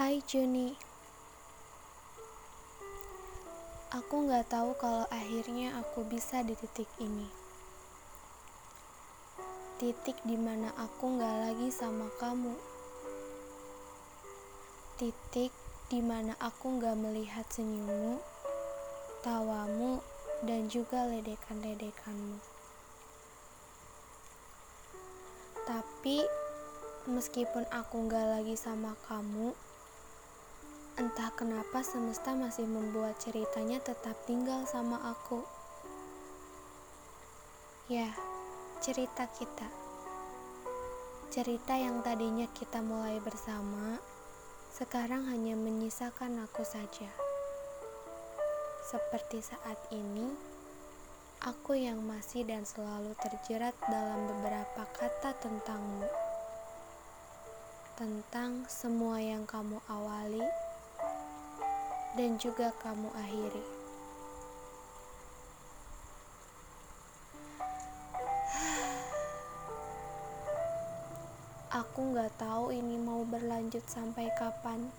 Hai Juni, aku nggak tahu kalau akhirnya aku bisa di titik ini. Titik di mana aku nggak lagi sama kamu. Titik di mana aku nggak melihat senyummu, tawamu, dan juga ledekan-ledekanmu. Tapi meskipun aku nggak lagi sama kamu, Entah kenapa semesta masih membuat ceritanya tetap tinggal sama aku. Ya, cerita kita. Cerita yang tadinya kita mulai bersama, sekarang hanya menyisakan aku saja. Seperti saat ini, aku yang masih dan selalu terjerat dalam beberapa kata tentangmu. Tentang semua yang kamu awali dan juga kamu akhiri. Aku nggak tahu ini mau berlanjut sampai kapan.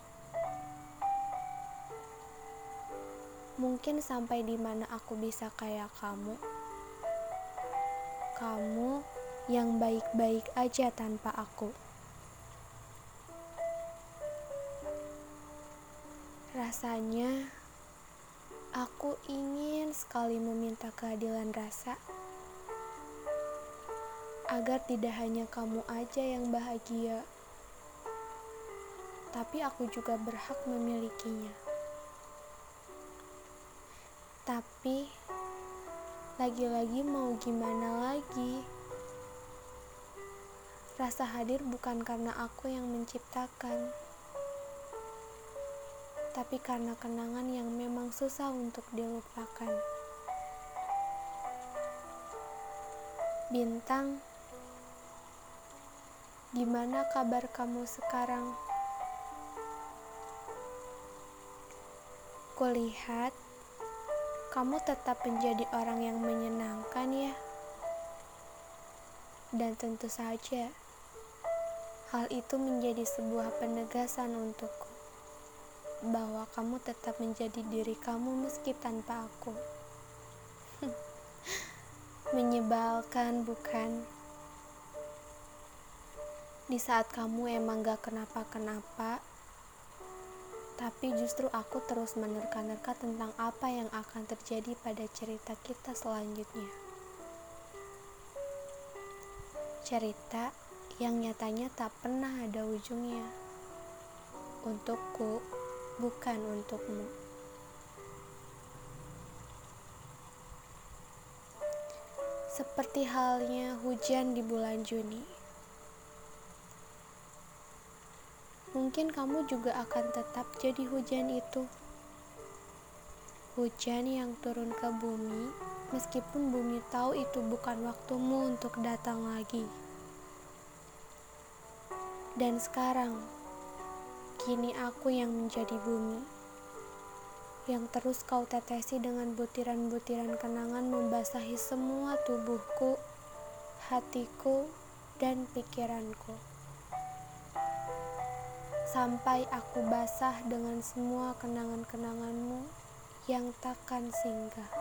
Mungkin sampai di mana aku bisa kayak kamu. Kamu yang baik-baik aja tanpa aku. Rasanya aku ingin sekali meminta keadilan rasa agar tidak hanya kamu aja yang bahagia, tapi aku juga berhak memilikinya. Tapi lagi-lagi mau gimana lagi? Rasa hadir bukan karena aku yang menciptakan tapi karena kenangan yang memang susah untuk dilupakan. Bintang, gimana kabar kamu sekarang? Kulihat kamu tetap menjadi orang yang menyenangkan ya. Dan tentu saja, hal itu menjadi sebuah penegasan untukku bahwa kamu tetap menjadi diri kamu meski tanpa aku. Menyebalkan, bukan? Di saat kamu emang gak kenapa-kenapa, tapi justru aku terus menerka-nerka tentang apa yang akan terjadi pada cerita kita selanjutnya. Cerita yang nyatanya tak pernah ada ujungnya. Untukku, bukan untukmu. Seperti halnya hujan di bulan Juni. Mungkin kamu juga akan tetap jadi hujan itu. Hujan yang turun ke bumi, meskipun bumi tahu itu bukan waktumu untuk datang lagi. Dan sekarang, Kini aku yang menjadi bumi, yang terus kau tetesi dengan butiran-butiran kenangan membasahi semua tubuhku, hatiku, dan pikiranku. Sampai aku basah dengan semua kenangan-kenanganmu yang takkan singgah.